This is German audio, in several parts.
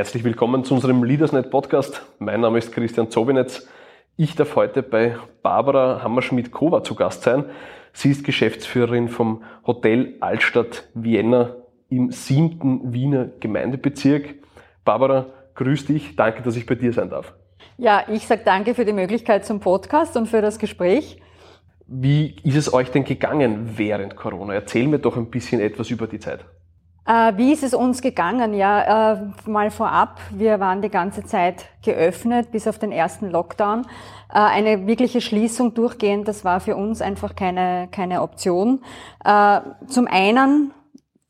Herzlich willkommen zu unserem LeadersNet Podcast. Mein Name ist Christian Zobinetz. Ich darf heute bei Barbara Hammerschmidt-Kova zu Gast sein. Sie ist Geschäftsführerin vom Hotel Altstadt Vienna im siebten Wiener Gemeindebezirk. Barbara, grüß dich. Danke, dass ich bei dir sein darf. Ja, ich sage danke für die Möglichkeit zum Podcast und für das Gespräch. Wie ist es euch denn gegangen während Corona? Erzähl mir doch ein bisschen etwas über die Zeit. Äh, wie ist es uns gegangen? Ja, äh, mal vorab, wir waren die ganze Zeit geöffnet bis auf den ersten Lockdown. Äh, eine wirkliche Schließung durchgehend, das war für uns einfach keine, keine Option. Zum einen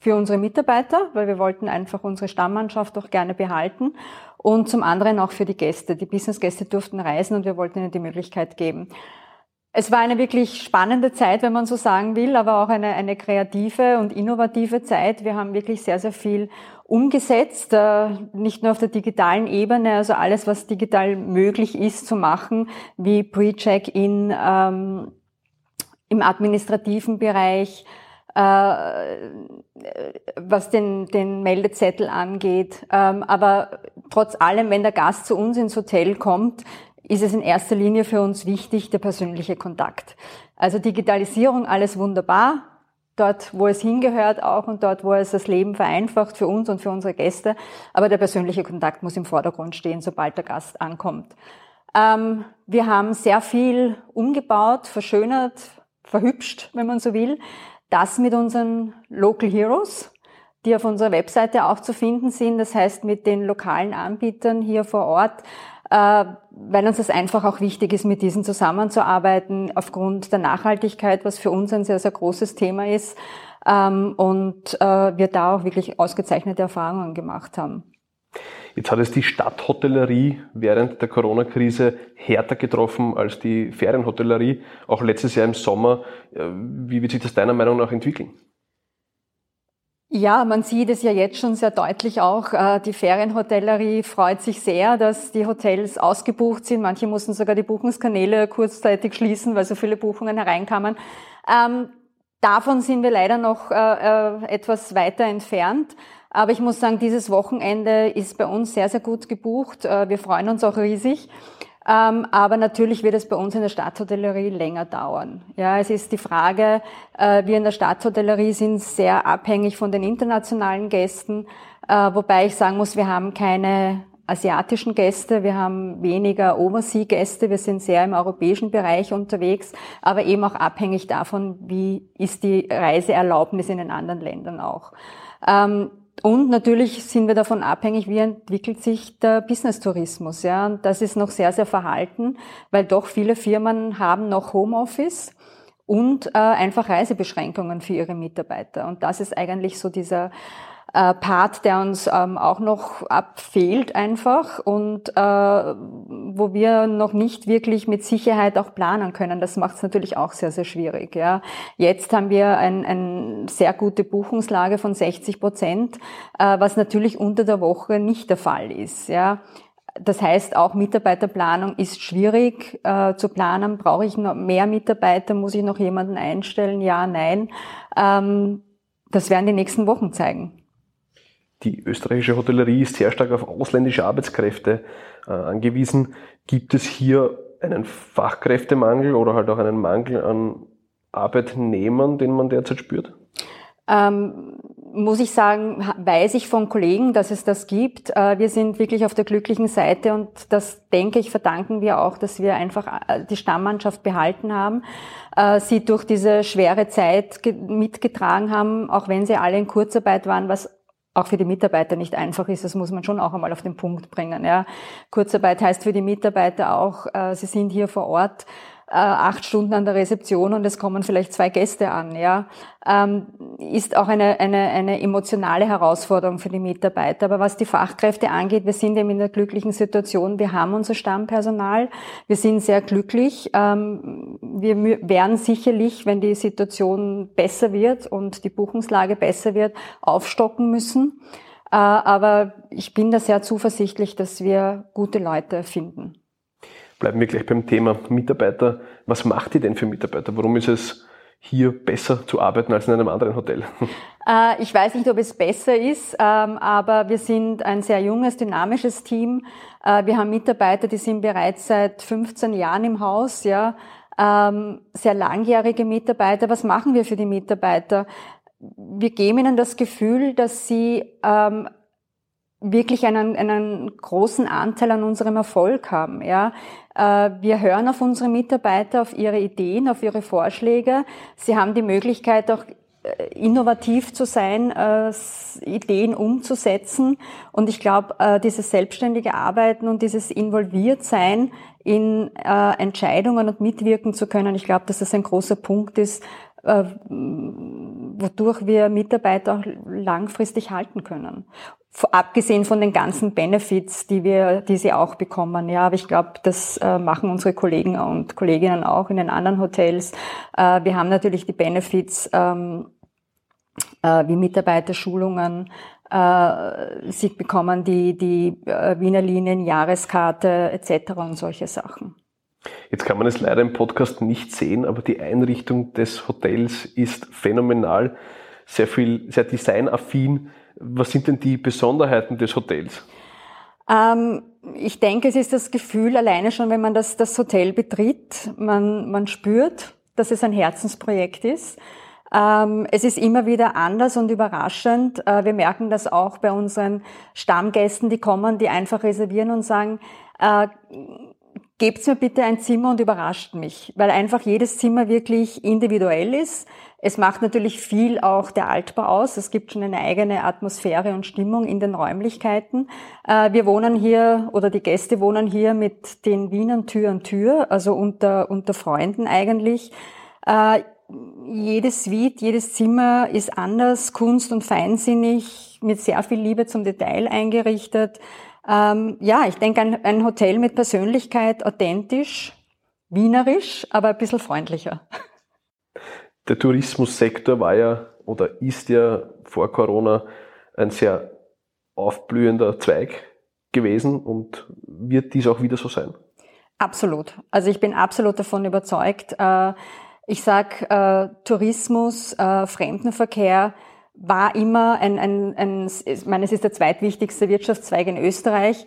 für unsere Mitarbeiter, weil wir wollten einfach unsere Stammmannschaft auch gerne behalten und zum anderen auch für die Gäste. Die Businessgäste durften reisen und wir wollten ihnen die Möglichkeit geben. Es war eine wirklich spannende Zeit, wenn man so sagen will, aber auch eine, eine kreative und innovative Zeit. Wir haben wirklich sehr, sehr viel umgesetzt, äh, nicht nur auf der digitalen Ebene, also alles, was digital möglich ist zu machen, wie Pre-Check-In ähm, im administrativen Bereich, äh, was den, den Meldezettel angeht. Ähm, aber trotz allem, wenn der Gast zu uns ins Hotel kommt, ist es in erster Linie für uns wichtig, der persönliche Kontakt. Also Digitalisierung, alles wunderbar, dort, wo es hingehört auch und dort, wo es das Leben vereinfacht für uns und für unsere Gäste. Aber der persönliche Kontakt muss im Vordergrund stehen, sobald der Gast ankommt. Ähm, wir haben sehr viel umgebaut, verschönert, verhübscht, wenn man so will. Das mit unseren Local Heroes, die auf unserer Webseite auch zu finden sind. Das heißt, mit den lokalen Anbietern hier vor Ort, weil uns das einfach auch wichtig ist, mit diesen zusammenzuarbeiten, aufgrund der Nachhaltigkeit, was für uns ein sehr, sehr großes Thema ist. Ähm, und äh, wir da auch wirklich ausgezeichnete Erfahrungen gemacht haben. Jetzt hat es die Stadthotellerie während der Corona-Krise härter getroffen als die Ferienhotellerie, auch letztes Jahr im Sommer. Äh, wie wird sich das deiner Meinung nach entwickeln? Ja, man sieht es ja jetzt schon sehr deutlich auch. Äh, die Ferienhotellerie freut sich sehr, dass die Hotels ausgebucht sind. Manche mussten sogar die Buchungskanäle kurzzeitig schließen, weil so viele Buchungen hereinkamen. Ähm, davon sind wir leider noch äh, etwas weiter entfernt. Aber ich muss sagen, dieses Wochenende ist bei uns sehr, sehr gut gebucht. Äh, wir freuen uns auch riesig. Ähm, aber natürlich wird es bei uns in der Stadthotellerie länger dauern. Ja, es ist die Frage, äh, wir in der Stadthotellerie sind sehr abhängig von den internationalen Gästen, äh, wobei ich sagen muss, wir haben keine asiatischen Gäste, wir haben weniger Oversea-Gäste, wir sind sehr im europäischen Bereich unterwegs, aber eben auch abhängig davon, wie ist die Reiseerlaubnis in den anderen Ländern auch. Ähm, und natürlich sind wir davon abhängig, wie entwickelt sich der Business-Tourismus. Ja, und das ist noch sehr, sehr verhalten, weil doch viele Firmen haben noch Homeoffice und äh, einfach Reisebeschränkungen für ihre Mitarbeiter. Und das ist eigentlich so dieser äh, Part, der uns ähm, auch noch abfehlt einfach und äh, wo wir noch nicht wirklich mit Sicherheit auch planen können. Das macht es natürlich auch sehr, sehr schwierig. Ja. Jetzt haben wir eine ein sehr gute Buchungslage von 60 Prozent, äh, was natürlich unter der Woche nicht der Fall ist. Ja. Das heißt, auch Mitarbeiterplanung ist schwierig äh, zu planen. Brauche ich noch mehr Mitarbeiter? Muss ich noch jemanden einstellen? Ja, nein. Ähm, das werden die nächsten Wochen zeigen die österreichische Hotellerie ist sehr stark auf ausländische Arbeitskräfte äh, angewiesen. Gibt es hier einen Fachkräftemangel oder halt auch einen Mangel an Arbeitnehmern, den man derzeit spürt? Ähm, muss ich sagen, weiß ich von Kollegen, dass es das gibt. Äh, wir sind wirklich auf der glücklichen Seite und das, denke ich, verdanken wir auch, dass wir einfach äh, die Stammmannschaft behalten haben, äh, sie durch diese schwere Zeit mitgetragen haben, auch wenn sie alle in Kurzarbeit waren, was auch für die Mitarbeiter nicht einfach ist. Das muss man schon auch einmal auf den Punkt bringen. Ja. Kurzarbeit heißt für die Mitarbeiter auch, äh, sie sind hier vor Ort äh, acht Stunden an der Rezeption und es kommen vielleicht zwei Gäste an, ja, ähm, ist auch eine, eine, eine emotionale Herausforderung für die Mitarbeiter. Aber was die Fachkräfte angeht, wir sind eben in der glücklichen Situation, wir haben unser Stammpersonal, wir sind sehr glücklich. Ähm, wir werden sicherlich, wenn die Situation besser wird und die Buchungslage besser wird, aufstocken müssen. Äh, aber ich bin da sehr zuversichtlich, dass wir gute Leute finden. Bleiben wir gleich beim Thema Mitarbeiter. Was macht ihr denn für Mitarbeiter? Warum ist es hier besser zu arbeiten als in einem anderen Hotel? Äh, ich weiß nicht, ob es besser ist, ähm, aber wir sind ein sehr junges, dynamisches Team. Äh, wir haben Mitarbeiter, die sind bereits seit 15 Jahren im Haus, ja. Ähm, sehr langjährige Mitarbeiter. Was machen wir für die Mitarbeiter? Wir geben ihnen das Gefühl, dass sie ähm, wirklich einen, einen großen Anteil an unserem Erfolg haben. Ja. Äh, wir hören auf unsere Mitarbeiter, auf ihre Ideen, auf ihre Vorschläge. Sie haben die Möglichkeit, auch äh, innovativ zu sein, äh, Ideen umzusetzen. Und ich glaube, dieses selbstständige Arbeiten und dieses Involviertsein in Entscheidungen und mitwirken zu können, ich glaube, dass das ein großer Punkt ist, wodurch wir Mitarbeiter auch langfristig halten können abgesehen von den ganzen Benefits, die wir, die sie auch bekommen. Ja, aber ich glaube, das äh, machen unsere Kollegen und Kolleginnen auch in den anderen Hotels. Äh, wir haben natürlich die Benefits ähm, äh, wie Mitarbeiterschulungen. Äh, sie bekommen die, die äh, Wiener Linien, Jahreskarte etc. und solche Sachen. Jetzt kann man es leider im Podcast nicht sehen, aber die Einrichtung des Hotels ist phänomenal, sehr viel, sehr designaffin was sind denn die Besonderheiten des Hotels? Ähm, ich denke, es ist das Gefühl, alleine schon, wenn man das, das Hotel betritt, man, man spürt, dass es ein Herzensprojekt ist. Ähm, es ist immer wieder anders und überraschend. Äh, wir merken das auch bei unseren Stammgästen, die kommen, die einfach reservieren und sagen, äh, gebt mir bitte ein Zimmer und überrascht mich, weil einfach jedes Zimmer wirklich individuell ist. Es macht natürlich viel auch der Altbau aus. Es gibt schon eine eigene Atmosphäre und Stimmung in den Räumlichkeiten. Äh, wir wohnen hier oder die Gäste wohnen hier mit den Wienern Tür an Tür, also unter, unter Freunden eigentlich. Jedes Suite, jedes Zimmer ist anders, kunst- und feinsinnig, mit sehr viel Liebe zum Detail eingerichtet. Ähm, ja, ich denke, ein, ein Hotel mit Persönlichkeit, authentisch, wienerisch, aber ein bisschen freundlicher. Der Tourismussektor war ja oder ist ja vor Corona ein sehr aufblühender Zweig gewesen und wird dies auch wieder so sein? Absolut. Also ich bin absolut davon überzeugt. Äh, ich sag äh, Tourismus, äh, Fremdenverkehr war immer ein, ein, ein, ich meine, es ist der zweitwichtigste Wirtschaftszweig in Österreich,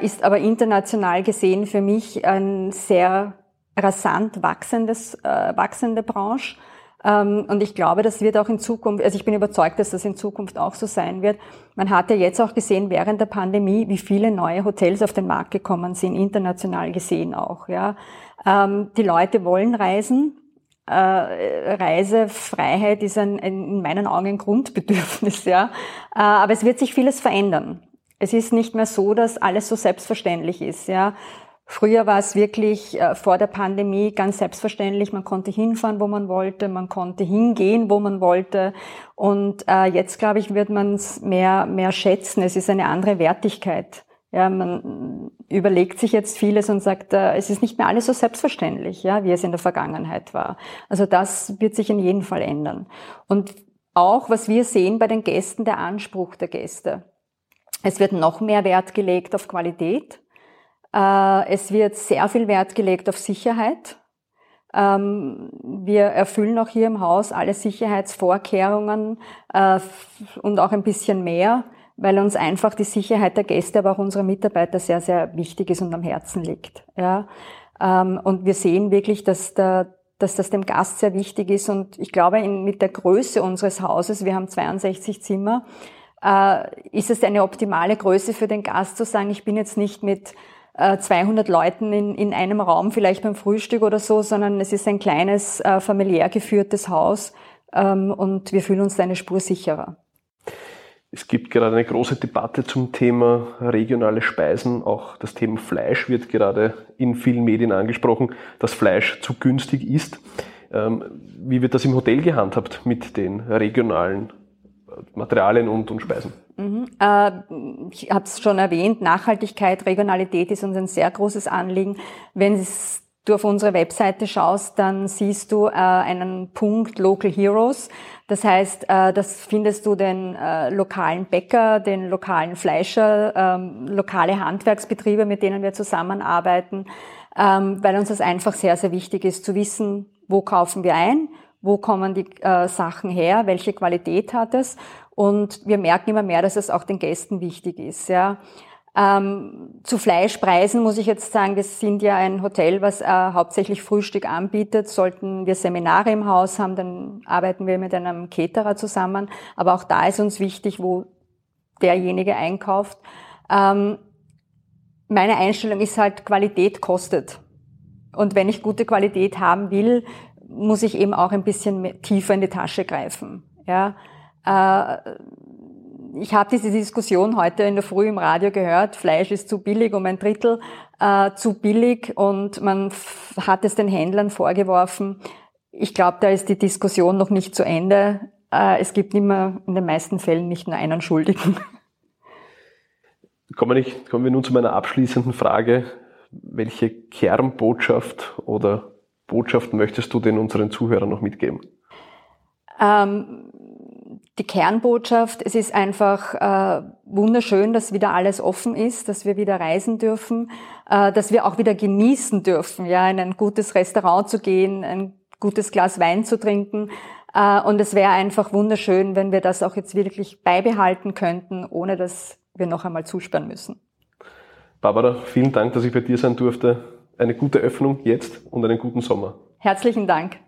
ist aber international gesehen für mich ein sehr rasant wachsendes, wachsende Branche. Ähm, und ich glaube, das wird auch in Zukunft, also ich bin überzeugt, dass das in Zukunft auch so sein wird. Man hat ja jetzt auch gesehen während der Pandemie, wie viele neue Hotels auf den Markt gekommen sind, international gesehen auch. Ja, ähm, die Leute wollen reisen. Äh, Reisefreiheit ist ein, in meinen Augen ein Grundbedürfnis. Ja, äh, aber es wird sich vieles verändern. Es ist nicht mehr so, dass alles so selbstverständlich ist. Ja, Früher war es wirklich äh, vor der Pandemie ganz selbstverständlich, man konnte hinfahren, wo man wollte, man konnte hingehen, wo man wollte. Und jetzt, glaube ich, wird man es mehr, mehr schätzen. Es ist eine andere Wertigkeit. Ja, man überlegt sich jetzt vieles und sagt, äh, es ist nicht mehr alles so selbstverständlich, ja, wie es in der Vergangenheit war. Also das wird sich in jedem Fall ändern. Und auch, was wir sehen bei den Gästen, der Anspruch der Gäste. Es wird noch mehr Wert gelegt auf Qualität. Äh, es wird sehr viel Wert gelegt auf Sicherheit. Ähm, wir erfüllen auch hier im Haus alle Sicherheitsvorkehrungen äh, und auch ein bisschen mehr, weil uns einfach die Sicherheit der Gäste, aber auch unserer Mitarbeiter sehr, sehr wichtig ist und am Herzen liegt. Ja. Ähm, und wir sehen wirklich, dass, der, dass das dem Gast sehr wichtig ist. Und ich glaube, mit der Größe unseres Hauses, wir haben 62 Zimmer, äh, ist es eine optimale Größe für den Gast zu sagen, ich bin jetzt nicht mit 200 äh, Leuten in, in einem Raum, vielleicht beim Frühstück oder so, sondern es ist ein kleines, äh, familiär geführtes Haus ähm, und wir fühlen uns da eine Spur sicherer. Es gibt gerade eine große Debatte zum Thema regionale Speisen. Auch das Thema Fleisch wird gerade in vielen Medien angesprochen, dass Fleisch zu günstig ist. Ähm, wie wird das im Hotel gehandhabt mit den regionalen Materialien und, und Speisen? Mhm. Äh, ich habe es schon erwähnt, Nachhaltigkeit, Regionalität ist uns ein sehr großes Anliegen. Wenn du auf unsere Webseite schaust, dann siehst du äh, einen Punkt Local Heroes. Das heißt, äh, das findest du den äh, lokalen Bäcker, den lokalen Fleischer, ähm, lokale Handwerksbetriebe, mit denen wir zusammenarbeiten, ähm, weil uns das einfach sehr, sehr wichtig ist zu wissen, wo kaufen wir ein, wo kommen die äh, Sachen her, welche Qualität hat es. Und wir merken immer mehr, dass es auch den Gästen wichtig ist. Ja. Ähm, zu Fleischpreisen muss ich jetzt sagen, wir sind ja ein Hotel, was äh, hauptsächlich Frühstück anbietet. Sollten wir Seminare im Haus haben, dann arbeiten wir mit einem Caterer zusammen. Aber auch da ist uns wichtig, wo derjenige einkauft. Ähm, meine Einstellung ist halt, Qualität kostet. Und wenn ich gute Qualität haben will, muss ich eben auch ein bisschen tiefer in die Tasche greifen. Ja, äh, ich habe diese Diskussion heute in der Früh im Radio gehört, Fleisch ist zu billig, um ein Drittel äh, zu billig und man hat es den Händlern vorgeworfen. Ich glaube, da ist die Diskussion noch nicht zu Ende. Äh, es gibt immer in den meisten Fällen nicht nur einen Schuldigen. Kommen, ich, kommen wir nun zu meiner abschließenden Frage. Welche Kernbotschaft oder Botschaft möchtest du den unseren Zuhörern noch mitgeben? Ähm, die Kernbotschaft, es ist einfach äh, wunderschön, dass wieder alles offen ist, dass wir wieder reisen dürfen, äh, dass wir auch wieder genießen dürfen, ja, in ein gutes Restaurant zu gehen, ein gutes Glas Wein zu trinken. Äh, und es wäre einfach wunderschön, wenn wir das auch jetzt wirklich beibehalten könnten, ohne dass wir noch einmal zusperren müssen. Barbara, vielen Dank, dass ich bei dir sein durfte. Eine gute Öffnung jetzt und einen guten Sommer. Herzlichen Dank.